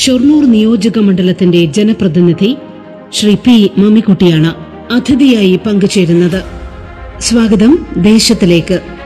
ഷൊർണൂർ നിയോജക മണ്ഡലത്തിന്റെ ജനപ്രതിനിധി ശ്രീ പി മമ്മിക്കുട്ടിയാണ് അതിഥിയായി പങ്കുചേരുന്നത്. സ്വാഗതം ദേശത്തിലേക്ക്.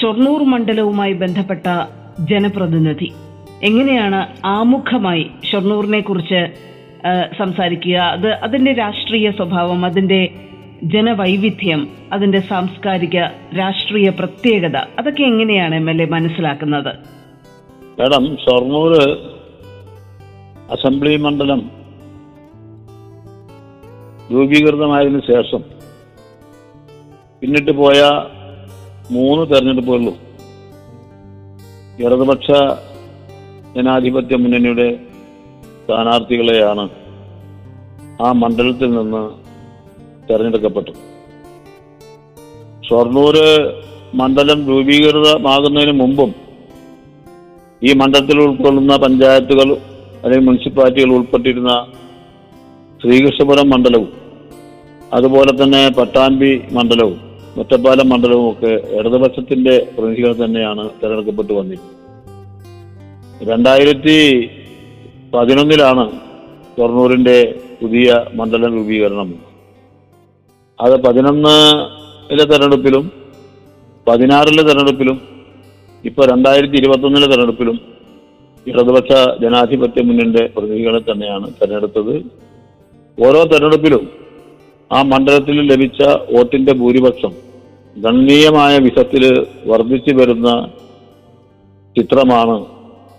ഷൊർണൂർ മണ്ഡലവുമായി ബന്ധപ്പെട്ട ജനപ്രതിനിധി. എങ്ങനെയാണ് ആമുഖമായി ഷൊർണൂറിനെ കുറിച്ച് സംസാരിക്കുക? അത് അതിന്റെ രാഷ്ട്രീയ സ്വഭാവം അതിന്റെ ജനവൈവിധ്യം അതിന്റെ സാംസ്കാരിക രാഷ്ട്രീയ പ്രത്യേകത അതൊക്കെ എങ്ങനെയാണ് എം എൽ എ മനസ്സിലാക്കുന്നത്? മാഡം ഷൊർണൂർ അസംബ്ലി മണ്ഡലം രൂപീകൃതമായതിനു ശേഷം പിന്നിട്ട് പോയ മൂന്ന് തെരഞ്ഞെടുപ്പുകളിലും ഇടതുപക്ഷ ജനാധിപത്യ മുന്നണിയുടെ സ്ഥാനാർത്ഥികളെയാണ് ആ മണ്ഡലത്തിൽ നിന്ന് തെരഞ്ഞെടുക്കപ്പെട്ടത്. ഷൊർണൂര് മണ്ഡലം രൂപീകൃതമാകുന്നതിന് മുമ്പും ഈ മണ്ഡലത്തിൽ ഉൾക്കൊള്ളുന്ന പഞ്ചായത്തുകൾ അല്ലെങ്കിൽ മുനിസിപ്പാലിറ്റികൾ ഉൾപ്പെട്ടിരുന്ന ശ്രീകൃഷ്ണപുരം മണ്ഡലവും അതുപോലെ തന്നെ പട്ടാമ്പി മണ്ഡലവും ഒറ്റപ്പാലം മണ്ഡലവും ഒക്കെ ഇടതുപക്ഷത്തിന്റെ പ്രതിനിധികൾ തന്നെയാണ് തെരഞ്ഞെടുക്കപ്പെട്ടു വന്നിരുന്നത് രണ്ടായിരത്തി പതിനൊന്നിലാണ് ഷൊർണൂരിന്റെ പുതിയ മണ്ഡലം രൂപീകരണം. അത് പതിനൊന്നിലെ തെരഞ്ഞെടുപ്പിലും പതിനാറിലെ തെരഞ്ഞെടുപ്പിലും ഇപ്പൊ രണ്ടായിരത്തി ഇരുപത്തൊന്നിലെ തെരഞ്ഞെടുപ്പിലും ഇടതുപക്ഷ ജനാധിപത്യ മുന്നണിയുടെ പ്രതിനിധികളെ തന്നെയാണ് തെരഞ്ഞെടുത്തത്. ഓരോ തെരഞ്ഞെടുപ്പിലും ആ മണ്ഡലത്തിൽ ലഭിച്ച വോട്ടിന്റെ ഭൂരിപക്ഷം ഗണ്യമായ വിധത്തിൽ വർദ്ധിച്ചു വരുന്ന ചിത്രമാണ്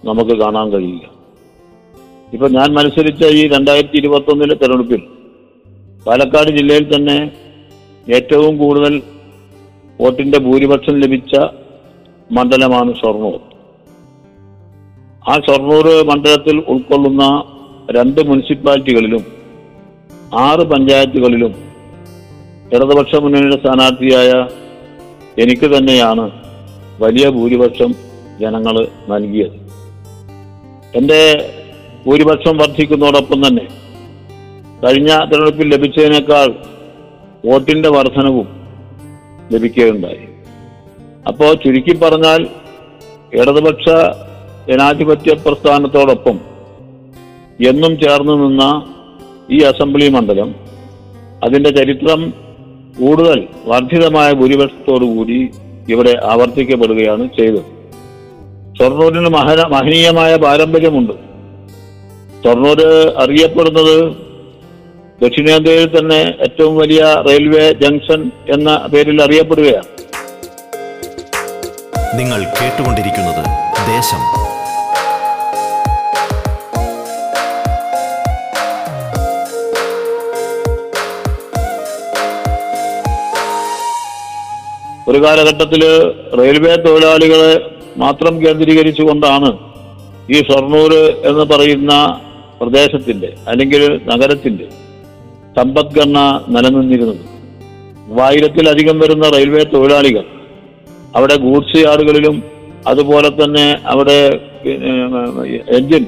നമുക്ക് കാണാൻ കഴിയുക. ഇപ്പൊ ഞാൻ മത്സരിച്ച ഈ രണ്ടായിരത്തി ഇരുപത്തി ഒന്നിലെ തെരഞ്ഞെടുപ്പിൽ പാലക്കാട് ജില്ലയിൽ തന്നെ ഏറ്റവും കൂടുതൽ വോട്ടിന്റെ ഭൂരിപക്ഷം ലഭിച്ച മണ്ഡലമാണ് ഷൊർണൂർ. ആ ഷൊർണൂർ മണ്ഡലത്തിൽ ഉൾക്കൊള്ളുന്ന രണ്ട് മുനിസിപ്പാലിറ്റികളിലും ആറ് പഞ്ചായത്തുകളിലും ഇടതുപക്ഷ മുന്നണിയുടെ സ്ഥാനാർത്ഥിയായ എനിക്ക് തന്നെയാണ് വലിയ ഭൂരിപക്ഷം ജനങ്ങൾ നൽകിയത്. എന്റെ ഭൂരിപക്ഷം വർദ്ധിക്കുന്നതോടൊപ്പം തന്നെ കഴിഞ്ഞ തെരഞ്ഞെടുപ്പിൽ ലഭിച്ചതിനേക്കാൾ വോട്ടിന്റെ വർധനവും ലഭിക്കുകയുണ്ടായി. അപ്പോൾ ചുരുക്കി പറഞ്ഞാൽ ഇടതുപക്ഷ ജനാധിപത്യ പ്രസ്ഥാനത്തോടൊപ്പം എന്നും ചേർന്ന് നിന്ന ഈ അസംബ്ലി മണ്ഡലം അതിന്റെ ചരിത്രം കൂടുതൽ വർദ്ധിതമായ ഭൂരിപക്ഷത്തോടുകൂടി ഇവിടെ ആവർത്തിക്കപ്പെടുകയാണ് ചെയ്തത്. ഷൊർണൂരിന് മഹന മഹനീയമായ പാരമ്പര്യമുണ്ട്. ഷൊർണൂര് അറിയപ്പെടുന്നത് ദക്ഷിണേന്ത്യയിൽ തന്നെ ഏറ്റവും വലിയ റെയിൽവേ ജംഗ്ഷൻ എന്ന പേരിൽ അറിയപ്പെടുകയാണ്. നിങ്ങൾ കേട്ടുകൊണ്ടിരിക്കുന്നത് ദേശം ഒരു കാലഘട്ടത്തിൽ റെയിൽവേ തൊഴിലാളികളെ മാത്രം കേന്ദ്രീകരിച്ചുകൊണ്ടാണ് ഈ ഷൊർണൂർ എന്ന് പറയുന്ന പ്രദേശത്തിന്റെ അല്ലെങ്കിൽ നഗരത്തിന്റെ സമ്പദ്ഘടന നിലനിന്നിരുന്നത്. മൂവായിരത്തിലധികം വരുന്ന റെയിൽവേ തൊഴിലാളികൾ അവിടെ ഗൂഡ്സ് യാർഡുകളിലും അതുപോലെ തന്നെ അവിടെ എഞ്ചിൻ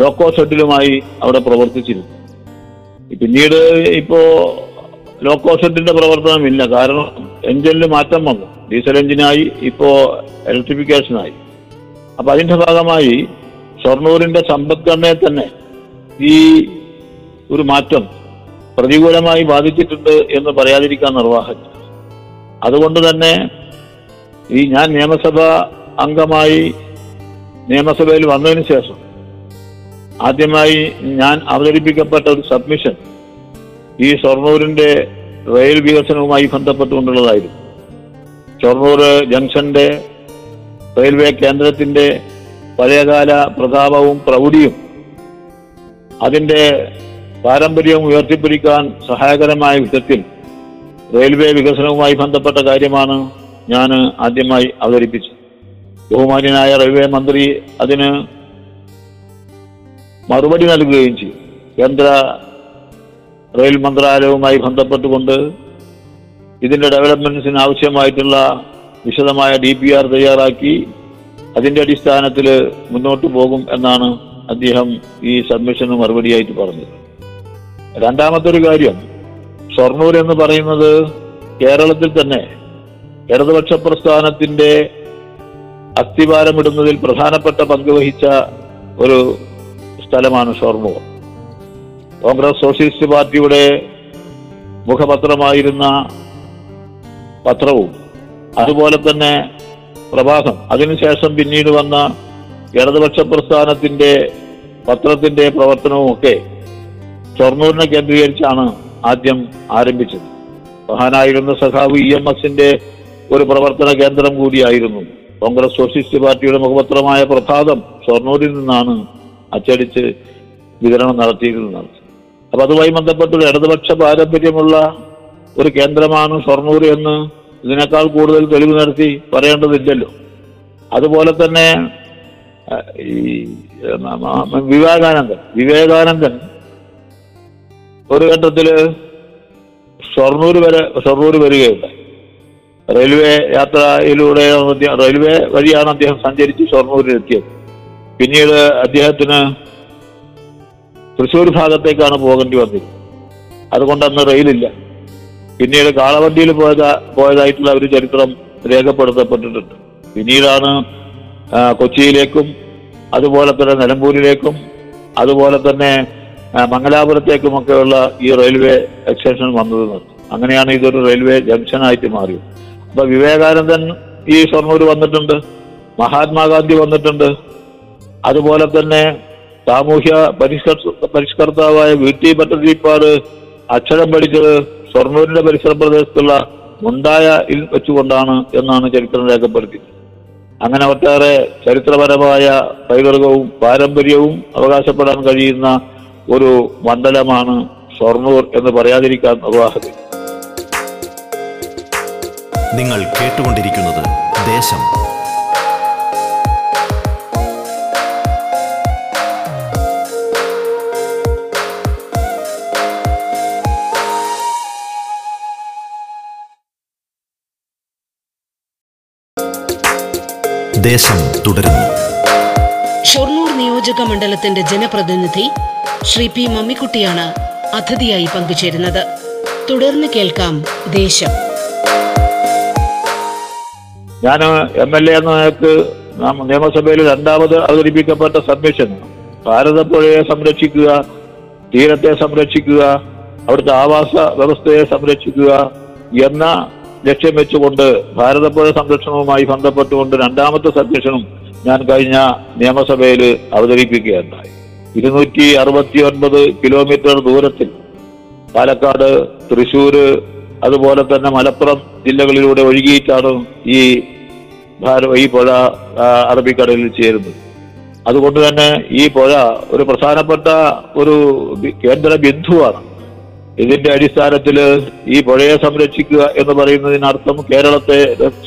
ലോക്കോ ഷെഡിലുമായി അവിടെ പ്രവർത്തിച്ചിരുന്നു. പിന്നീട് ഇപ്പോ ലോക്കോ ഷെഡിന്റെ പ്രവർത്തനമില്ല. കാരണം എഞ്ചിനിൽ മാറ്റം വന്നു. ഡീസൽ എഞ്ചിനായി ഇപ്പോ ഇലക്ട്രിഫിക്കേഷനായി. അപ്പൊ അതിന്റെ ഭാഗമായി ഷൊർണൂരിന്റെ സമ്പദ്ഘടനയെ തന്നെ ഈ ഒരു മാറ്റം പ്രതികൂലമായി ബാധിച്ചിട്ടുണ്ട് എന്ന് പറയാതിരിക്കാൻ നിർവാഹകൻ. അതുകൊണ്ട് തന്നെ ഈ ഞാൻ നിയമസഭ അംഗമായി നിയമസഭയിൽ വന്നതിന് ശേഷം ആദ്യമായി ഞാൻ അവതരിപ്പിക്കപ്പെട്ട ഒരു സബ്മിഷൻ ഈ ഷൊർണൂരിന്റെ റെയിൽ വികസനവുമായി ബന്ധപ്പെട്ടുകൊണ്ടുള്ളതായിരുന്നു. ഷൊർണൂർ ജംഗ്ഷന്റെ റെയിൽവേ കേന്ദ്രത്തിന്റെ പഴയകാല പ്രതാപവും പ്രൗഢിയും അതിന്റെ പാരമ്പര്യവും ഉയർത്തിപ്പിടിക്കാൻ സഹായകരമായ വിധത്തിൽ റെയിൽവേ വികസനവുമായി ബന്ധപ്പെട്ട കാര്യമാണ് ഞാൻ ആദ്യമായി അവതരിപ്പിച്ചത്. ബഹുമാന്യനായ റെയിൽവേ മന്ത്രി അതിന് മറുപടി നൽകുകയും ചെയ്തു. കേന്ദ്ര റെയിൽ മന്ത്രാലയവുമായി ബന്ധപ്പെട്ടുകൊണ്ട് ഇതിന്റെ ഡെവലപ്മെൻസിന് ആവശ്യമായിട്ടുള്ള വിശദമായ ഡി പി ആർ തയ്യാറാക്കി അതിന്റെ അടിസ്ഥാനത്തിൽ മുന്നോട്ട് പോകും എന്നാണ് അദ്ദേഹം ഈ സബ്മിഷന് മറുപടിയായിട്ട് പറഞ്ഞത്. രണ്ടാമത്തെ ഒരു കാര്യം ഷൊർണൂർ എന്ന് പറയുന്നത് കേരളത്തിൽ തന്നെ ഇടതുപക്ഷ പ്രസ്ഥാനത്തിന്റെ അസ്ഥിവാരമിടുന്നതിൽ പ്രധാനപ്പെട്ട പങ്ക് വഹിച്ച ഒരു സ്ഥലമാണ് ഷൊർണൂർ. കോൺഗ്രസ് സോഷ്യലിസ്റ്റ് പാർട്ടിയുടെ മുഖപത്രമായിരുന്ന പത്രവും അതുപോലെ തന്നെ പ്രഭാതം. അതിനുശേഷം പിന്നീട് വന്ന ഇടതുപക്ഷ പ്രസ്ഥാനത്തിന്റെ പത്രത്തിന്റെ പ്രവർത്തനവും ഒക്കെ ഷൊർണൂരിനെ കേന്ദ്രീകരിച്ചാണ് ആദ്യം ആരംഭിച്ചത്. മഹാനായിരുന്ന സഖാവ് ഇ എം എസിന്റെ ഒരു പ്രവർത്തന കേന്ദ്രം കൂടിയായിരുന്നു. കോൺഗ്രസ് സോഷ്യലിസ്റ്റ് പാർട്ടിയുടെ മുഖപത്രമായ പ്രഭാതം ഷൊർണൂരിൽ നിന്നാണ് അച്ചടിച്ച് വിതരണം നടത്തിയിരുന്നത്. അപ്പൊ അതുമായി ബന്ധപ്പെട്ട ഇടതുപക്ഷ പാരമ്പര്യമുള്ള ഒരു കേന്ദ്രമാണ് ഷൊർണൂർ എന്ന് ഇതിനേക്കാൾ കൂടുതൽ തെളിവ് നടത്തി പറയേണ്ടതില്ലല്ലോ. അതുപോലെ തന്നെ ഈ വിവേകാനന്ദൻ വിവേകാനന്ദൻ ഒരു ഘട്ടത്തിൽ ഷൊർണൂർ വരെ ഷൊർണൂർ വരികയുണ്ടായി. റെയിൽവേ യാത്രയിലൂടെ റെയിൽവേ വഴിയാണ് അദ്ദേഹം സഞ്ചരിച്ച് ഷൊർണൂരിലെത്തിയത്. പിന്നീട് അദ്ദേഹത്തിന് തൃശ്ശൂർ ഭാഗത്തേക്കാണ് പോകേണ്ടി വന്നത്. അതുകൊണ്ട് അന്ന് റെയിലില്ല. പിന്നീട് കാളവണ്ടിയിൽ പോയത പോയതായിട്ടുള്ള ഒരു ചരിത്രം രേഖപ്പെടുത്തപ്പെട്ടിട്ടുണ്ട്. പിന്നീടാണ് കൊച്ചിയിലേക്കും അതുപോലെ തന്നെ നിലമ്പൂരിലേക്കും അതുപോലെ തന്നെ മംഗലാപുരത്തേക്കുമൊക്കെയുള്ള ഈ റെയിൽവേ എക്സ്റ്റൻഷൻ വന്നത്. അങ്ങനെയാണ് ഇതൊരു റെയിൽവേ ജംഗ്ഷനായിട്ട് മാറിയത്. അപ്പൊ വിവേകാനന്ദൻ ഈ ഷൊർണൂർ വന്നിട്ടുണ്ട് മഹാത്മാഗാന്ധി വന്നിട്ടുണ്ട്. അതുപോലെ തന്നെ സാമൂഹ്യ പരിഷ്കർ പരിഷ്കർത്താവായ വി. ടി. ഭട്ടതിരിപ്പാട് അക്ഷരം പഠിച്ചത് ഷൊർണൂരിന്റെ പരിസര പ്രദേശത്തുള്ള മുണ്ടായ ഇൽ വെച്ചുകൊണ്ടാണ് എന്നാണ് ചരിത്രം രേഖപ്പെടുത്തിയത്. അങ്ങനെ ഒട്ടേറെ ചരിത്രപരമായ പൈതൃകവും പാരമ്പര്യവും അവകാശപ്പെടാൻ കഴിയുന്ന ഒരു മണ്ഡലമാണ് ഷൊർണൂർ എന്ന് പറയാതിരിക്കാൻ നിർവാഹത്തിൽ നിങ്ങൾ കേട്ടുകൊണ്ടിരിക്കുന്നത് ദേശം ദേശം തുടരുന്നു. ഷൊർണൂർ നിയോജക മണ്ഡലത്തിന്റെ ജനപ്രതിനിധി ശ്രീ പി മമ്മിക്കുട്ടിയാണ് അതിഥിയായി പങ്കുചേരുന്നത്. തുടർന്ന് കേൾക്കാം ദേശം. ഞാൻ എം എൽ എ എന്ന നിലയ്ക്ക് നിയമസഭയിൽ രണ്ടാമത് അവതരിപ്പിക്കപ്പെട്ട സബ്മിഷൻ. ഭാരതപ്പുഴയെ സംരക്ഷിക്കുക തീരത്തെ സംരക്ഷിക്കുക അവിടുത്തെ ആവാസ വ്യവസ്ഥയെ സംരക്ഷിക്കുക എന്ന ലക്ഷ്യം വെച്ചുകൊണ്ട് ഭാരതപ്പുഴ സംരക്ഷണവുമായി ബന്ധപ്പെട്ടുകൊണ്ട് രണ്ടാമത്തെ സംരക്ഷണം ഞാൻ കഴിഞ്ഞ നിയമസഭയിൽ അവതരിപ്പിക്കുകയുണ്ടായി. ഇരുന്നൂറ്റി അറുപത്തി ഒൻപത് കിലോമീറ്റർ ദൂരത്തിൽ പാലക്കാട് തൃശൂർ അതുപോലെ തന്നെ മലപ്പുറം ജില്ലകളിലൂടെ ഒഴുകിയിട്ടാണ് ഈ ഈ പുഴ അറബിക്കടലിൽ ചേരുന്നത്. അതുകൊണ്ട് തന്നെ ഈ പുഴ ഒരു പ്രധാനപ്പെട്ട ഒരു കേന്ദ്ര ബിന്ദുവാണ്. ഇതിന്റെ അടിസ്ഥാനത്തിൽ ഈ പുഴയെ സംരക്ഷിക്കുക എന്ന് പറയുന്നതിനർത്ഥം കേരളത്തെ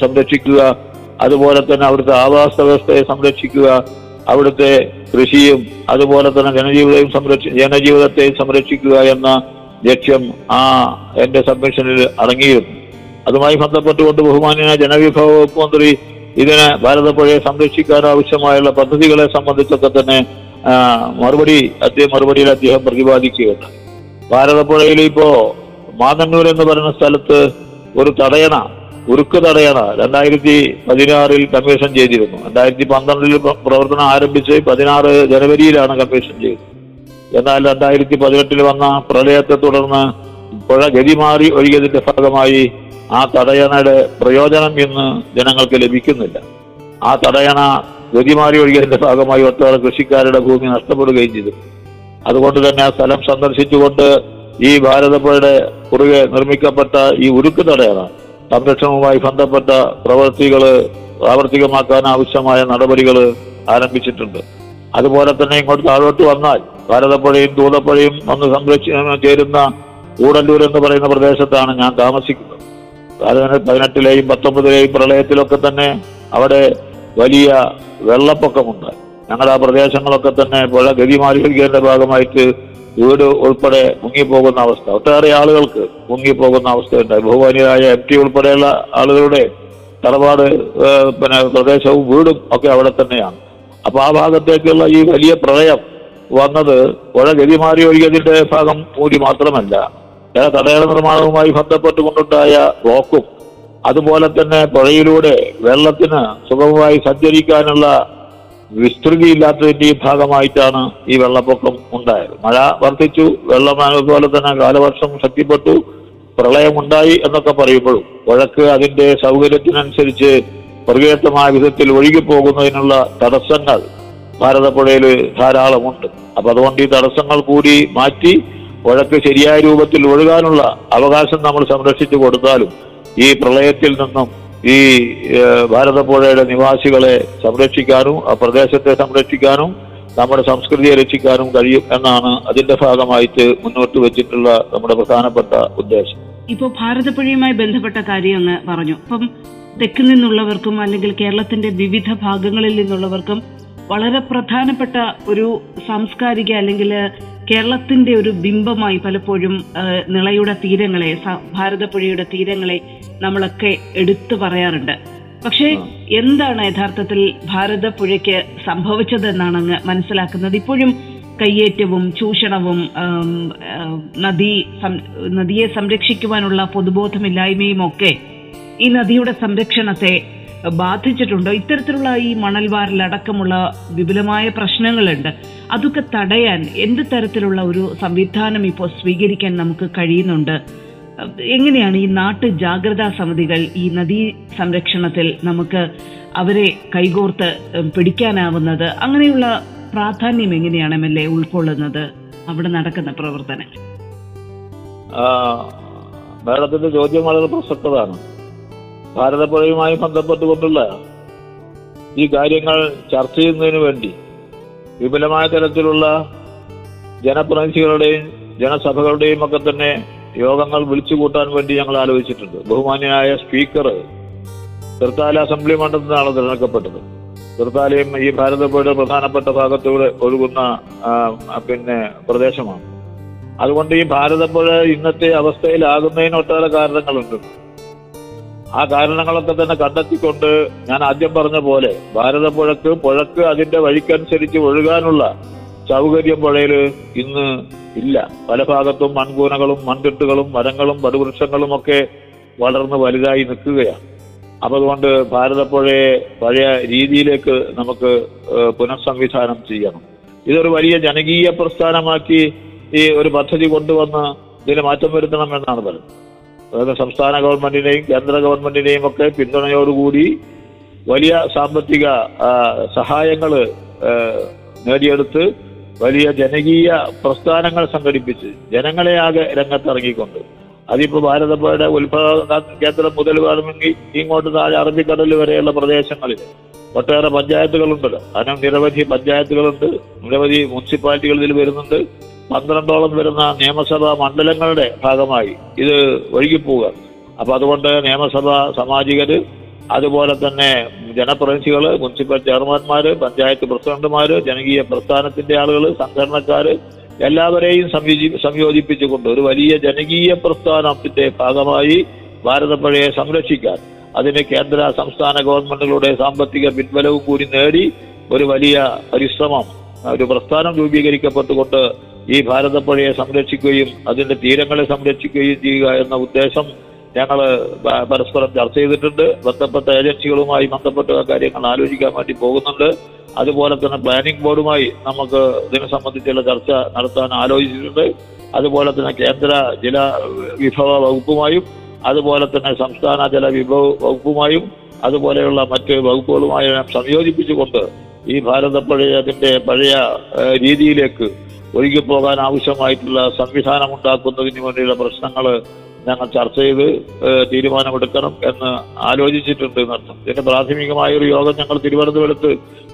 സംരക്ഷിക്കുക അതുപോലെ തന്നെ അവിടുത്തെ ആവാസ വ്യവസ്ഥയെ സംരക്ഷിക്കുക അവിടുത്തെ കൃഷിയും അതുപോലെ തന്നെ ജനജീവിതയും സംരക്ഷി ജനജീവിതത്തെയും സംരക്ഷിക്കുക എന്ന ലക്ഷ്യം ആ എന്റെ സബ്മിഷനിൽ അടങ്ങിയിരുന്നു. അതുമായി ബന്ധപ്പെട്ടുകൊണ്ട് ബഹുമാന്യനായ ജനവിഭവ വകുപ്പ് മന്ത്രി ഇതിന് ഭാരതപ്പുഴയെ സംരക്ഷിക്കാൻ ആവശ്യമായുള്ള പദ്ധതികളെ സംബന്ധിച്ചൊക്കെ തന്നെ മറുപടി അദ്ദേഹം മറുപടിയിൽ അദ്ദേഹം പ്രതിപാദിക്കുകയുണ്ടായി. ഭാരതപ്പുഴയിൽ ഇപ്പോ മാതന്നൂർ എന്ന് പറയുന്ന സ്ഥലത്ത് ഒരു തടയണ ഉരുക്ക് തടയണ രണ്ടായിരത്തി പതിനാറിൽ കമ്മീഷൻ ചെയ്തിരുന്നു. രണ്ടായിരത്തി പന്ത്രണ്ടിൽ പ്രവർത്തനം ആരംഭിച്ച് പതിനാറ് ജനുവരിയിലാണ് കമ്മീഷൻ ചെയ്തത്. എന്നാൽ രണ്ടായിരത്തി പതിനെട്ടിൽ വന്ന പ്രളയത്തെ തുടർന്ന് പുഴ ഗതിമാറി ഒഴുകിയതിന്റെ ഭാഗമായി ആ തടയണയുടെ പ്രയോജനം ഇന്ന് ജനങ്ങൾക്ക് ലഭിക്കുന്നില്ല. ആ തടയണ ഗതിമാറി ഒഴുകിയതിന്റെ ഭാഗമായി ഒട്ടേറെ കൃഷിക്കാരുടെ ഭൂമി നഷ്ടപ്പെടുകയും ചെയ്തു. അതുകൊണ്ട് തന്നെ ആ സ്ഥലം സന്ദർശിച്ചുകൊണ്ട് ഈ ഭാരതപ്പുഴയുടെ കുറുകെ നിർമ്മിക്കപ്പെട്ട ഈ ഉരുക്ക് തടയണ സംരക്ഷണവുമായി ബന്ധപ്പെട്ട പ്രവൃത്തികൾ പ്രാവർത്തികമാക്കാൻ ആവശ്യമായ നടപടികൾ ആരംഭിച്ചിട്ടുണ്ട്. അതുപോലെ തന്നെ ഇങ്ങോട്ട് താഴോട്ട് വന്നാൽ ഭാരതപ്പുഴയും തൂതപ്പുഴയും വന്ന് സംരക്ഷ ചേരുന്ന കൂടല്ലൂർ എന്ന് പറയുന്ന പ്രദേശത്താണ് ഞാൻ താമസിക്കുന്നത്. പതിനെട്ടിലെയും പത്തൊമ്പതിലെയും പ്രളയത്തിലൊക്കെ തന്നെ അവിടെ വലിയ വെള്ളപ്പൊക്കമുണ്ട് ഞങ്ങളുടെ ആ പ്രദേശങ്ങളൊക്കെ തന്നെ പുഴ ഗതി മാറി ഭാഗമായിട്ട് വീട് ഉൾപ്പെടെ മുങ്ങിപ്പോകുന്ന അവസ്ഥ. ഒട്ടേറെ ആളുകൾക്ക് മുങ്ങിപ്പോകുന്ന അവസ്ഥയുണ്ടായി ബഹുമാനിയായ എം ടി ഉൾപ്പെടെയുള്ള ആളുകളുടെ തറവാട് പിന്നെ പ്രദേശവും വീടും ഒക്കെ അവിടെ തന്നെയാണ്. അപ്പൊ ആ ഭാഗത്തേക്കുള്ള ഈ വലിയ പ്രളയം വന്നത് പുഴ ഗതി മാറി ഒഴുകിയതിന്റെ ഭാഗം കൂടി മാത്രമല്ല തടയണ നിർമ്മാണവുമായി ബന്ധപ്പെട്ടുകൊണ്ടുണ്ടായ ബ്ലോക്കും അതുപോലെ തന്നെ പുഴയിലൂടെ വെള്ളത്തിന് സുഗമമായി സഞ്ചരിക്കാനുള്ള വിസ്തൃതി ഇല്ലാത്തതിന്റെയും ഭാഗമായിട്ടാണ് ഈ വെള്ളപ്പൊക്കം ഉണ്ടായത്. മഴ വർദ്ധിച്ചു വെള്ളം അതുപോലെ തന്നെ കാലവർഷം ശക്തിപ്പെട്ടു പ്രളയമുണ്ടായി എന്നൊക്കെ പറയുമ്പോഴും വഴക്ക് അതിന്റെ സൗകര്യത്തിനനുസരിച്ച് പ്രകൃതമായ വിധത്തിൽ ഒഴുകിപ്പോകുന്നതിനുള്ള തടസ്സങ്ങൾ ഭാരതപ്പുഴയിൽ ധാരാളമുണ്ട്. അപ്പൊ അതുകൊണ്ട് ഈ തടസ്സങ്ങൾ കൂടി മാറ്റി വഴക്ക് ശരിയായ രൂപത്തിൽ ഒഴുകാനുള്ള അവകാശം നമ്മൾ സംരക്ഷിച്ചു കൊടുത്താലും ഈ പ്രളയത്തിൽ നിന്നും ഈ ഭാരതപ്പുഴയുടെ നിവാസികളെ സംരക്ഷിക്കാനും ആ പ്രദേശത്തെ സംരക്ഷിക്കാനും നമ്മുടെ സംസ്കൃതിയെ രക്ഷിക്കാനും കഴിയും എന്നാണ് അതിന്റെ ഭാഗമായിട്ട് മുന്നോട്ട് വെച്ചിട്ടുള്ള നമ്മുടെ പ്രധാനപ്പെട്ട ഉദ്ദേശം. ഇപ്പോ ഭാരതപ്പുഴയുമായി ബന്ധപ്പെട്ട കാര്യം അങ്ങ് പറഞ്ഞു. അപ്പം തെക്ക് നിന്നുള്ളവർക്കും അല്ലെങ്കിൽ കേരളത്തിന്റെ വിവിധ ഭാഗങ്ങളിൽ നിന്നുള്ളവർക്കും വളരെ പ്രധാനപ്പെട്ട ഒരു സാംസ്കാരിക അല്ലെങ്കിൽ കേരളത്തിന്റെ ഒരു ബിംബമായി പലപ്പോഴും നിളയുടെ തീരങ്ങളെ ഭാരതപ്പുഴയുടെ തീരങ്ങളെ നമ്മളൊക്കെ എടുത്തു പറയാറുണ്ട്. പക്ഷേ എന്താണ് യഥാർത്ഥത്തിൽ ഭാരതപ്പുഴയ്ക്ക് സംഭവിച്ചതെന്നാണ് അങ്ങ് മനസ്സിലാക്കുന്നത്? ഇപ്പോഴും കയ്യേറ്റവും ചൂഷണവും നദി നദിയെ സംരക്ഷിക്കുവാനുള്ള പൊതുബോധമില്ലായ്മയും ഒക്കെ ഈ നദിയുടെ സംരക്ഷണത്തെ ബാധിച്ചിട്ടുണ്ടോ? ഇത്തരത്തിലുള്ള ഈ മണൽവാറിലടക്കമുള്ള വിപുലമായ പ്രശ്നങ്ങളുണ്ട്. അതൊക്കെ തടയാൻ എന്ത് തരത്തിലുള്ള ഒരു സംവിധാനം ഇപ്പോൾ സ്വീകരിക്കാൻ നമുക്ക് കഴിയുന്നുണ്ട്? എങ്ങനെയാണ് ഈ നാട്ടു ജാഗ്രതാ സമിതികൾ ഈ നദീ സംരക്ഷണത്തിൽ നമുക്ക് അവരെ കൈകോർത്ത് പിടിക്കാനാവുന്നത്? അങ്ങനെയുള്ള പ്രാധാന്യം എങ്ങനെയാണ് എം എൽ എ ഉൾക്കൊള്ളുന്നത്? അവിടെ നടക്കുന്ന പ്രവർത്തനങ്ങൾ. മേഡത്തിന്റെ ചോദ്യം വളരെ പ്രസക്തമാണ് ഭാരതപ്പുഴയുമായി ബന്ധപ്പെട്ടുകൊണ്ടുള്ള ഈ കാര്യങ്ങൾ ചർച്ച ചെയ്യുന്നതിന് വേണ്ടി വിപുലമായ തരത്തിലുള്ള ജനപ്രതിനിധികളുടെയും ജനസഭകളുടെയും ഒക്കെ തന്നെ യോഗങ്ങൾ വിളിച്ചു കൂട്ടാൻ വേണ്ടി ഞങ്ങൾ ആലോചിച്ചിട്ടുണ്ട്. ബഹുമാന്യനായ സ്പീക്കർ തൃത്താല അസംബ്ലി മണ്ഡലത്തിൽ നിന്നാണ് തിരഞ്ഞെടുക്കപ്പെട്ടത്. തൃത്താലയും ഈ ഭാരതപ്പുഴയുടെ പ്രധാനപ്പെട്ട ഭാഗത്തൂടെ ഒഴുകുന്ന പിന്നെ പ്രദേശമാണ്. അതുകൊണ്ട് ഈ ഭാരതപ്പുഴ ഇന്നത്തെ അവസ്ഥയിലാകുന്നതിന് ഒട്ടേറെ കാരണങ്ങളുണ്ട്. ആ കാരണങ്ങളൊക്കെ തന്നെ കണ്ടെത്തിക്കൊണ്ട് ഞാൻ ആദ്യം പറഞ്ഞ പോലെ ഭാരതപ്പുഴക്ക് പുഴക്ക് അതിന്റെ വഴിക്കനുസരിച്ച് ഒഴുകാനുള്ള സൗകര്യം പുഴയിൽ ഇന്ന് ഇല്ല. പല ഭാഗത്തും മൺകൂനകളും മൺതിട്ടുകളും മരങ്ങളും പടുവൃക്ഷങ്ങളും ഒക്കെ വളർന്ന് വലുതായി നിൽക്കുകയാണ്. അപ്പൊ അതുകൊണ്ട് ഭാരതപ്പുഴയെ പഴയ രീതിയിലേക്ക് നമുക്ക് പുനഃസംവിധാനം ചെയ്യണം. ഇതൊരു വലിയ ജനകീയ പ്രസ്ഥാനമാക്കി ഈ ഒരു പദ്ധതി കൊണ്ടുവന്ന് ഇതിന് മാറ്റം വരുത്തണം എന്നാണ് പറയുന്നത് സംസ്ഥാന ഗവൺമെന്റിനെയും കേന്ദ്ര ഗവൺമെന്റിനെയും ഒക്കെ പിന്തുണയോടുകൂടി വലിയ സാമ്പത്തിക സഹായങ്ങൾ നേടിയെടുത്ത് വലിയ ജനകീയ പ്രസ്ഥാനങ്ങൾ സംഘടിപ്പിച്ച് ജനങ്ങളെ ആകെ രംഗത്തിറങ്ങിക്കൊണ്ട്. അതിപ്പോൾ ഭാരതപ്പുഴയുടെ ഉത്ഭവ കേന്ദ്രം മുതൽ വേണമെങ്കിൽ ഇങ്ങോട്ട് താഴെ അറബിക്കടൽ വരെയുള്ള പ്രദേശങ്ങളിൽ ഒട്ടേറെ പഞ്ചായത്തുകളുണ്ടല്ലോ അതിനും നിരവധി പഞ്ചായത്തുകളുണ്ട്. നിരവധി മുനിസിപ്പാലിറ്റികൾ ഇതിൽ വരുന്നുണ്ട്. പന്ത്രണ്ടോളം വരുന്ന നിയമസഭാ മണ്ഡലങ്ങളുടെ ഭാഗമായി ഇത് ഒഴുകിപ്പോവുക. അപ്പോൾ അതുകൊണ്ട് നിയമസഭാ സാമാജികർ അതുപോലെ തന്നെ ജനപ്രതിനിധികൾ മുനിസിപ്പൽ ചെയർമാൻമാർ പഞ്ചായത്ത് പ്രസിഡന്റുമാർ ജനകീയ പ്രസ്ഥാനത്തിന്റെ ആളുകൾ സംഘടനക്കാർ എല്ലാവരെയും സംയോജി സംയോജിപ്പിച്ചുകൊണ്ട് ഒരു വലിയ ജനകീയ പ്രസ്ഥാനത്തിന്റെ ഭാഗമായി ഭാരതപ്പുഴയെ സംരക്ഷിക്കാൻ അതിന് കേന്ദ്ര സംസ്ഥാന ഗവൺമെന്റുകളുടെ സാമ്പത്തിക പിൻബലവും കൂടി നേടി ഒരു വലിയ പരിശ്രമം ഒരു പ്രസ്ഥാനം രൂപീകരിക്കപ്പെട്ടുകൊണ്ട് ഈ ഭാരതപ്പുഴയെ സംരക്ഷിക്കുകയും അതിന്റെ തീരങ്ങളെ സംരക്ഷിക്കുകയും ചെയ്യുക എന്ന ഉദ്ദേശം ഞങ്ങൾ പരസ്പരം ചർച്ച ചെയ്തിട്ടുണ്ട്. ബന്ധപ്പെട്ട ഏജൻസികളുമായി ബന്ധപ്പെട്ട കാര്യങ്ങൾ ആലോചിക്കാൻ വേണ്ടി പോകുന്നുണ്ട്. അതുപോലെ തന്നെ പ്ലാനിംഗ് ബോർഡുമായി നമുക്ക് ഇതിനെ സംബന്ധിച്ചുള്ള ചർച്ച നടത്താൻ ആലോചിച്ചിട്ടുണ്ട്. അതുപോലെ തന്നെ കേന്ദ്ര ജല വിഭവ വകുപ്പുമായും അതുപോലെ തന്നെ സംസ്ഥാന ജല വിഭവ വകുപ്പുമായും അതുപോലെയുള്ള മറ്റ് വകുപ്പുകളുമായി സംയോജിപ്പിച്ചുകൊണ്ട് ഈ ഭാരതപ്പുഴയെ അതിന്റെ പഴയ രീതിയിലേക്ക് ഒഴുകിപ്പോകാൻ ആവശ്യമായിട്ടുള്ള സംവിധാനം ഉണ്ടാക്കുന്നതിന് വേണ്ടിയുള്ള പ്രശ്നങ്ങൾ ഞങ്ങൾ ചർച്ച ചെയ്ത് തീരുമാനമെടുക്കണം എന്ന് ആലോചിച്ചിട്ടുണ്ട് എന്നർത്ഥം ഇതിന്റെ പ്രാഥമികമായ ഒരു യോഗം ഞങ്ങൾ തിരുവനന്തപുരത്ത്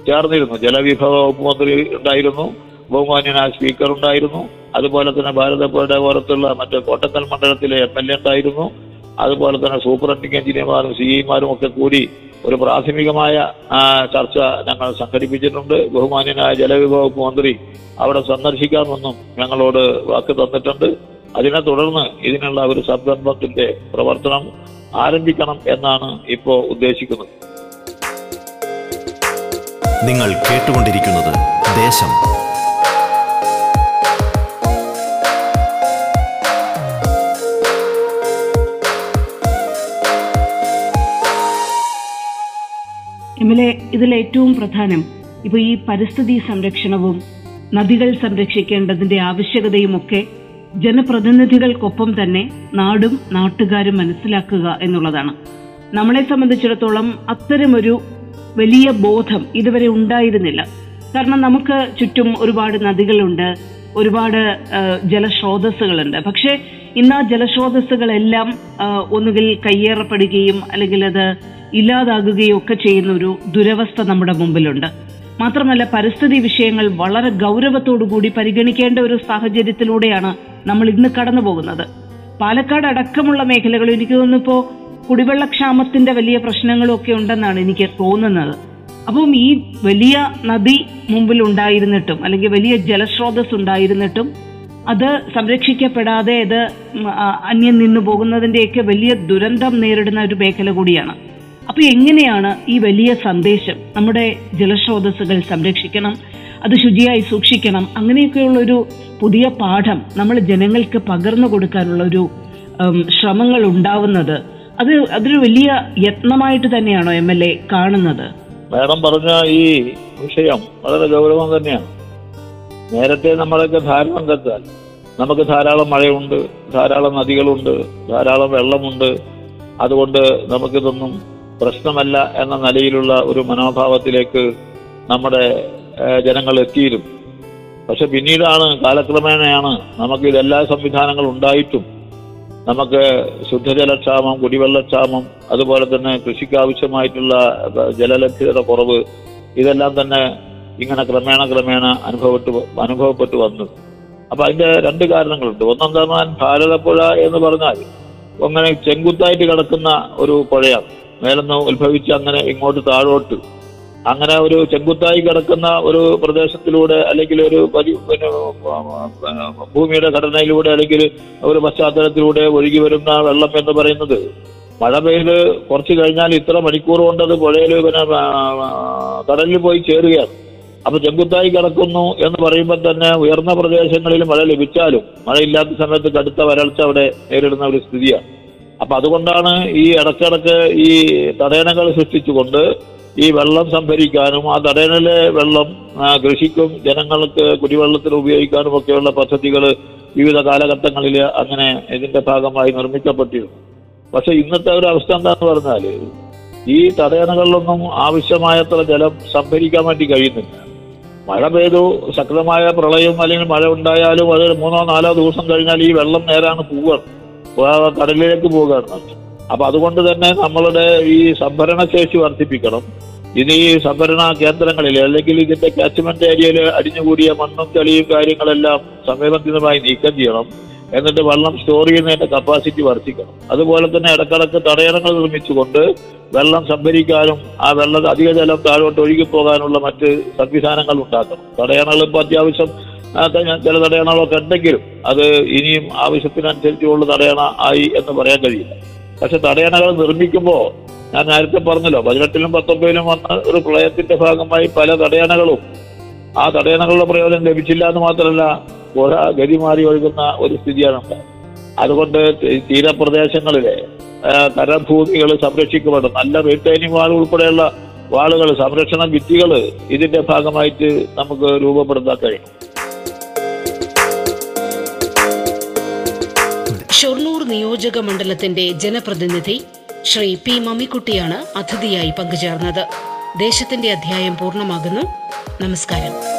ചേർന്നിരുന്നു. ജലവിഭവ വകുപ്പ് മന്ത്രി ഉണ്ടായിരുന്നു ബഹുമാന്യനായ സ്പീക്കർ ഉണ്ടായിരുന്നു അതുപോലെ തന്നെ ഭാരതപ്പുഴയുടെ പുറത്തുള്ള മറ്റ് കോട്ടക്കൽ മണ്ഡലത്തിലെ എം എൽ എ ഉണ്ടായിരുന്നു അതുപോലെ തന്നെ സൂപ്രണ്ടിങ് എഞ്ചിനീയർമാരും സി ഐമാരും ഒക്കെ കൂടി ഒരു പ്രാഥമികമായ ചർച്ച ഞങ്ങൾ സംഘടിപ്പിച്ചിട്ടുണ്ട്. ബഹുമാന്യനായ ജലവിഭവ മന്ത്രി അവിടെ സന്ദർശിക്കാമെന്നും ഞങ്ങളോട് വാക്ക് തന്നിട്ടുണ്ട്. അതിനെ തുടർന്ന് ഇതിനുള്ള ഒരു സംരംഭത്തിന്റെ പ്രവർത്തനം ആരംഭിക്കണം എന്നാണ് ഇപ്പോൾ ഉദ്ദേശിക്കുന്നത്. നിങ്ങൾ കേട്ടുകൊണ്ടിരിക്കുന്നത് ദേശം. എം എൽ എ ഇതിൽ ഏറ്റവും പ്രധാനം ഇപ്പൊ ഈ പരിസ്ഥിതി സംരക്ഷണവും നദികൾ സംരക്ഷിക്കേണ്ടതിന്റെ ആവശ്യകതയും ഒക്കെ ജനപ്രതിനിധികൾക്കൊപ്പം തന്നെ നാടും നാട്ടുകാരും മനസ്സിലാക്കുക എന്നുള്ളതാണ്. നമ്മളെ സംബന്ധിച്ചിടത്തോളം അത്തരമൊരു വലിയ ബോധം ഇതുവരെ ഉണ്ടായിരുന്നില്ല. കാരണം നമുക്ക് ചുറ്റും ഒരുപാട് നദികളുണ്ട് ഒരുപാട് ജലസ്രോതസ്സുകളുണ്ട്. പക്ഷേ ഇന്ന് ആ ജലസ്രോതസ്സുകളെല്ലാം ഒന്നുകിൽ കയ്യേറപ്പെടുകയും അല്ലെങ്കിൽ അത് ഇല്ലാതാകുകയും ഒക്കെ ചെയ്യുന്ന ഒരു ദുരവസ്ഥ നമ്മുടെ മുമ്പിലുണ്ട്. മാത്രമല്ല പരിസ്ഥിതി വിഷയങ്ങൾ വളരെ കൂടി പരിഗണിക്കേണ്ട ഒരു സാഹചര്യത്തിലൂടെയാണ് നമ്മൾ ഇന്ന് കടന്നു പോകുന്നത്. പാലക്കാട് അടക്കമുള്ള മേഖലകൾ എനിക്ക് തോന്നുന്നിപ്പോ കുടിവെള്ളക്ഷാമത്തിന്റെ വലിയ പ്രശ്നങ്ങളൊക്കെ ഉണ്ടെന്നാണ് എനിക്ക് തോന്നുന്നത്. അപ്പം ഈ വലിയ നദി മുമ്പിൽ ഉണ്ടായിരുന്നിട്ടും അല്ലെങ്കിൽ വലിയ ജലസ്രോതസ് ഉണ്ടായിരുന്നിട്ടും അത് സംരക്ഷിക്കപ്പെടാതെ ഇത് അന്യം നിന്നു പോകുന്നതിന്റെയൊക്കെ വലിയ ദുരന്തം നേരിടുന്ന ഒരു മേഖല കൂടിയാണ്. അപ്പൊ എങ്ങനെയാണ് ഈ വലിയ സന്ദേശം നമ്മുടെ ജലസ്രോതസ്സുകൾ സംരക്ഷിക്കണം അത് ശുചിയായി സൂക്ഷിക്കണം അങ്ങനെയൊക്കെയുള്ള ഒരു പുതിയ പാഠം നമ്മൾ ജനങ്ങൾക്ക് പകർന്നു കൊടുക്കാനുള്ള ഒരു ശ്രമങ്ങൾ ഉണ്ടാവുന്നത് അത് അതൊരു വലിയ യത്നമായിട്ട് തന്നെയാണോ എം എൽ എ കാണുന്നത്? മാഡം പറഞ്ഞ ഈ വിഷയം വളരെ ഗൗരവം തന്നെയാണ്. നേരത്തെ നമ്മളൊക്കെ ധാരാളം കത്താൽ നമുക്ക് ധാരാളം മഴയുണ്ട് ധാരാളം നദികളുണ്ട് ധാരാളം വെള്ളമുണ്ട്. അതുകൊണ്ട് നമുക്കിതൊന്നും പ്രശ്നമല്ല എന്ന നിലയിലുള്ള ഒരു മനോഭാവത്തിലേക്ക് നമ്മുടെ ജനങ്ങൾ എത്തിയിരുന്നു. പക്ഷെ പിന്നീടാണ് കാലക്രമേണയാണ് നമുക്ക് ഇതെല്ലാ സംവിധാനങ്ങളും ഉണ്ടായിട്ടും നമുക്ക് ശുദ്ധജലക്ഷാമം കുടിവെള്ളക്ഷാമം അതുപോലെ തന്നെ കൃഷിക്ക് ആവശ്യമായിട്ടുള്ള ജലലഭ്യത കുറവ് ഇതെല്ലാം തന്നെ ഇങ്ങനെ ക്രമേണ ക്രമേണ അനുഭവപ്പെട്ടു അനുഭവപ്പെട്ടു വന്നു. അപ്പൊ അതിന്റെ രണ്ട് കാരണങ്ങളുണ്ട്. ഒന്നെന്താ ഭാരതപ്പുഴ എന്ന് പറഞ്ഞാൽ അങ്ങനെ ചെങ്കുത്തായിട്ട് കിടക്കുന്ന ഒരു പുഴയാണ്. മേലെന്ന് ഉത്ഭവിച്ച് അങ്ങനെ ഇങ്ങോട്ട് താഴോട്ട്. അങ്ങനെ ഒരു ചെങ്കുത്തായി കിടക്കുന്ന ഒരു പ്രദേശത്തിലൂടെ അല്ലെങ്കിൽ ഒരു പരി ഭൂമിയുടെ ഘടനയിലൂടെ അല്ലെങ്കിൽ ഒരു പശ്ചാത്തലത്തിലൂടെ ഒഴുകി വരുന്ന വെള്ളം എന്ന് പറയുന്നത്. മഴ പെയ്ത് കുറച്ച് കഴിഞ്ഞാൽ ഇത്ര മണിക്കൂർ കൊണ്ട് അത് പുഴയിൽ പിന്നെ കടലിൽ പോയി ചേരുകയാണ്. അപ്പൊ ചെങ്കുത്തായി കിടക്കുന്നു എന്ന് പറയുമ്പോൾ തന്നെ ഉയർന്ന പ്രദേശങ്ങളിൽ മഴ ലഭിച്ചാലും മഴയില്ലാത്ത സമയത്ത് കടുത്ത വരൾച്ച അവിടെ നേരിടുന്ന ഒരു സ്ഥിതിയാണ്. അപ്പൊ അതുകൊണ്ടാണ് ഈ ഇടക്കിടക്ക് ഈ തടയണകൾ സൃഷ്ടിച്ചുകൊണ്ട് ഈ വെള്ളം സംഭരിക്കാനും ആ തടയണയിലെ വെള്ളം കൃഷിക്കും ജനങ്ങൾക്ക് കുടിവെള്ളത്തിന് ഉപയോഗിക്കാനും ഒക്കെയുള്ള പദ്ധതികൾ വിവിധ കാലഘട്ടങ്ങളിൽ അങ്ങനെ ഇതിന്റെ ഭാഗമായി നിർമ്മിക്കപ്പെട്ടിരുന്നു. പക്ഷെ ഇന്നത്തെ ഒരു അവസ്ഥ എന്താന്ന് പറഞ്ഞാൽ ഈ തടയണകളിലൊന്നും ആവശ്യമായത്ര ജലം സംഭരിക്കാൻ വേണ്ടി കഴിയുന്നില്ല. മഴ പെയ്തു ശക്തമായ പ്രളയം അല്ലെങ്കിൽ മഴ ഉണ്ടായാലും അത് മൂന്നോ നാലോ ദിവസം കഴിഞ്ഞാൽ ഈ വെള്ളം നേരാണ് പോവുകയാണ്. കടലിലേക്ക് പോകുകയാണ് അപ്പൊ അതുകൊണ്ട് തന്നെ നമ്മളുടെ ഈ സംഭരണ ശേഷി വർദ്ധിപ്പിക്കണം. ഇനി ഈ സംഭരണ കേന്ദ്രങ്ങളിൽ അല്ലെങ്കിൽ ഇതിന്റെ കാച്ച്മെന്റ് ഏരിയയിൽ അടിഞ്ഞുകൂടിയ മണ്ണും ചെളിയും കാര്യങ്ങളെല്ലാം സമയബന്ധിതമായി നീക്കം ചെയ്യണം. എന്നിട്ട് വെള്ളം സ്റ്റോർ ചെയ്യുന്നതിന്റെ കപ്പാസിറ്റി വർദ്ധിക്കണം. അതുപോലെ തന്നെ ഇടക്കിടക്ക് തടയണങ്ങൾ നിർമ്മിച്ചുകൊണ്ട് വെള്ളം സംഭരിക്കാനും ആ വെള്ളം അധിക ജലം താഴോട്ട് ഒഴുകി പോകാനുള്ള മറ്റ് സംവിധാനങ്ങൾ ഉണ്ടാക്കണം. തടയണകൾ ഇപ്പോൾ അത്യാവശ്യം ചില തടയണകളൊക്കെ ഉണ്ടെങ്കിലും അത് ഇനിയും ആവശ്യത്തിനനുസരിച്ചുള്ള തടയണ ആയി എന്ന് പറയാൻ കഴിയില്ല. പക്ഷെ തടയണകൾ നിർമ്മിക്കുമ്പോൾ ഞാൻ നേരത്തെ പറഞ്ഞല്ലോ പതിനെട്ടിലും പത്തൊമ്പതിലും വന്ന ഒരു പ്രളയത്തിന്റെ ഭാഗമായി പല തടയണകളും ആ തടയണകളുടെ പ്രയോജനം ലഭിച്ചില്ല എന്ന് മാത്രമല്ല പുഴ ഗതി മാറി ഒഴുകുന്ന ഒരു സ്ഥിതിയാണ് അതുകൊണ്ട് തീരപ്രദേശങ്ങളിലെ തരഭൂമികൾ സംരക്ഷിക്കപ്പെടും. നല്ല റീട്ടൈനിങ് വാൾ ഉൾപ്പെടെയുള്ള വാളുകൾ സംരക്ഷണ ഭിത്തികൾ ഇതിന്റെ ഭാഗമായിട്ട് നമുക്ക് രൂപപ്പെടുത്താൻ കഴിയും. ഷൊർണൂർ നിയോജക മണ്ഡലത്തിന്റെ ജനപ്രതിനിധി ശ്രീ പി മമ്മിക്കുട്ടിയാണ് അതിഥിയായി പങ്കുചേർന്നത്. ദേശത്തിന്റെ അധ്യായം പൂർണമാകുന്നു. നമസ്കാരം.